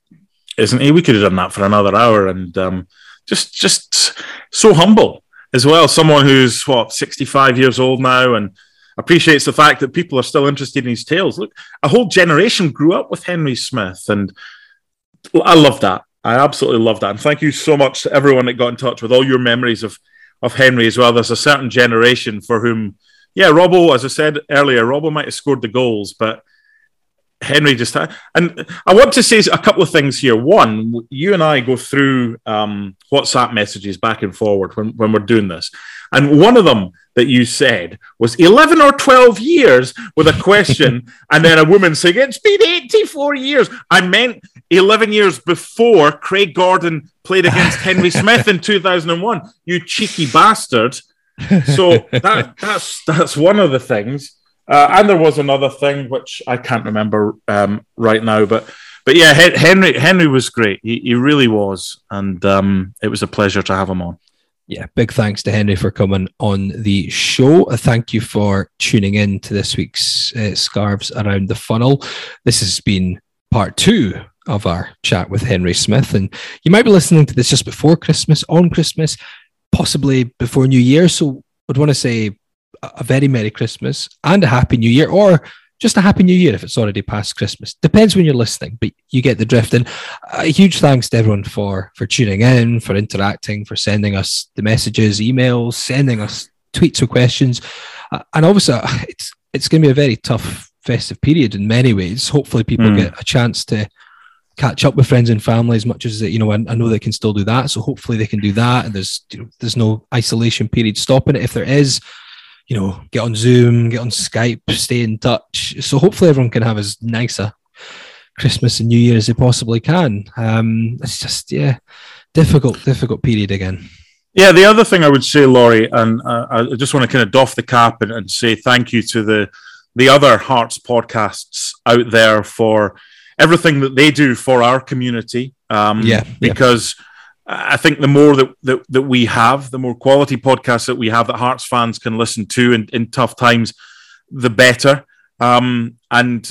isn't he? We could have done that for another hour, and um, just just so humble as well. Someone who's what sixty five years old now and appreciates the fact that people are still interested in his tales. Look, a whole generation grew up with Henry Smith, and I love that. I absolutely love that. And thank you so much to everyone that got in touch with all your memories of of Henry as well. There's a certain generation for whom, yeah, Robbo, as I said earlier, Robbo might have scored the goals, but Henry just had, and I want to say a couple of things here. One, you and I go through um, WhatsApp messages back and forward when, when we're doing this. And one of them that you said was 11 or 12 years with a question, and then a woman saying, It's been 84 years. I meant 11 years before Craig Gordon played against Henry Smith in 2001. You cheeky bastard. So that, that's, that's one of the things. Uh, and there was another thing which I can't remember um, right now, but but yeah, Henry Henry was great. He, he really was, and um, it was a pleasure to have him on. Yeah, big thanks to Henry for coming on the show. Thank you for tuning in to this week's uh, Scarves Around the Funnel. This has been part two of our chat with Henry Smith, and you might be listening to this just before Christmas, on Christmas, possibly before New Year. So I'd want to say a very Merry Christmas and a Happy New Year, or just a Happy New Year if it's already past Christmas. Depends when you're listening, but you get the drift. And a huge thanks to everyone for for tuning in, for interacting, for sending us the messages, emails, sending us tweets or questions. Uh, and obviously, uh, it's it's going to be a very tough festive period in many ways. Hopefully, people mm. get a chance to catch up with friends and family as much as you know. I, I, know they can still do that, so hopefully they can do that. And there's there's no isolation period stopping it. If there is, you know, get on Zoom, get on Skype, stay in touch. So hopefully everyone can have as nice a Christmas and New Year as they possibly can. Um, it's just yeah, difficult, difficult period again. Yeah, the other thing I would say, Laurie, and uh, I just want to kind of doff the cap and, and say thank you to the the other Hearts podcasts out there for everything that they do for our community. Um, yeah, because. Yeah I think the more that, that, that we have, the more quality podcasts that we have that Hearts fans can listen to in, in tough times, the better. Um, and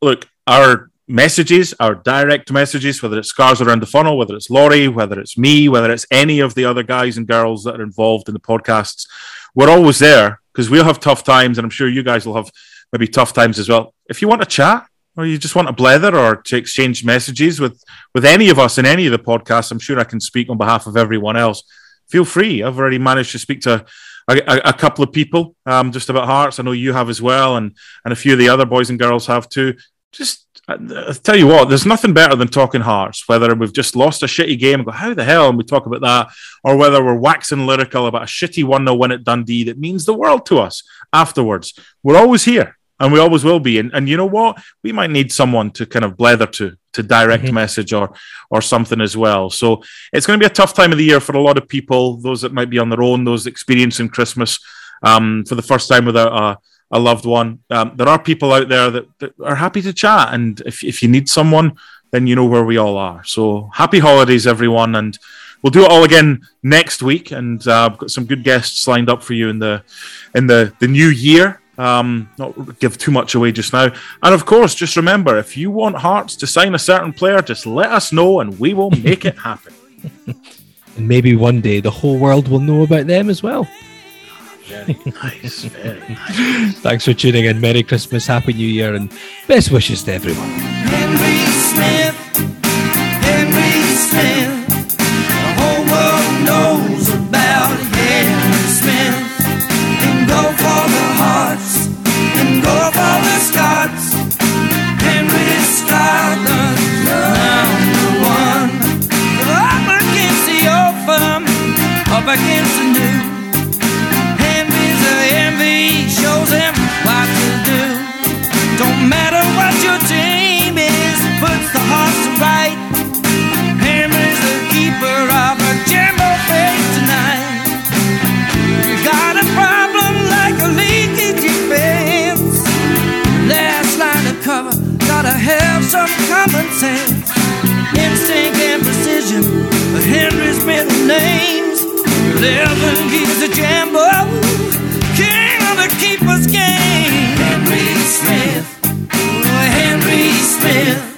look, our messages, our direct messages, whether it's Scarves Around the Funnel, whether it's Laurie, whether it's me, whether it's any of the other guys and girls that are involved in the podcasts, we're always there because we'll have tough times, and I'm sure you guys will have maybe tough times as well. If you want to chat, or you just want to blether or to exchange messages with with any of us in any of the podcasts, I'm sure I can speak on behalf of everyone else. Feel free. I've already managed to speak to a, a, a couple of people um, just about hearts. I know you have as well, and and a few of the other boys and girls have too. Just I tell you what, there's nothing better than talking hearts. Whether we've just lost a shitty game and go, how the hell, and we talk about that, or whether we're waxing lyrical about a shitty 1 0 win at Dundee that means the world to us afterwards. We're always here and we always will be. And, and you know what? We might need someone to kind of blether to to direct mm-hmm. message or or something as well. So it's going to be a tough time of the year for a lot of people. Those that might be on their own, those experiencing Christmas um, for the first time without a, a loved one. Um, there are people out there that, that are happy to chat, and if if you need someone, then you know where we all are. So happy holidays, everyone, and we'll do it all again next week, and uh, I've got some good guests lined up for you in the in the the new year. Um, not give too much away just now. And of course, just remember if you want Hearts to sign a certain player, just let us know and we will make it happen. and maybe one day the whole world will know about them as well. Very nice, very nice. Thanks for tuning in. Merry Christmas, Happy New Year, and best wishes to everyone. Against the new. Henry's a envy, shows him what to do. Don't matter what your team is, puts the hearts to right. Henry's the keeper of a jambo face tonight. You got a problem like a leaky defense. Last line of cover, gotta have some common sense. Instinct and precision are Henry's middle names. Eleven a jambo, king of the keeper's game. Henry Smith, oh, Henry Smith.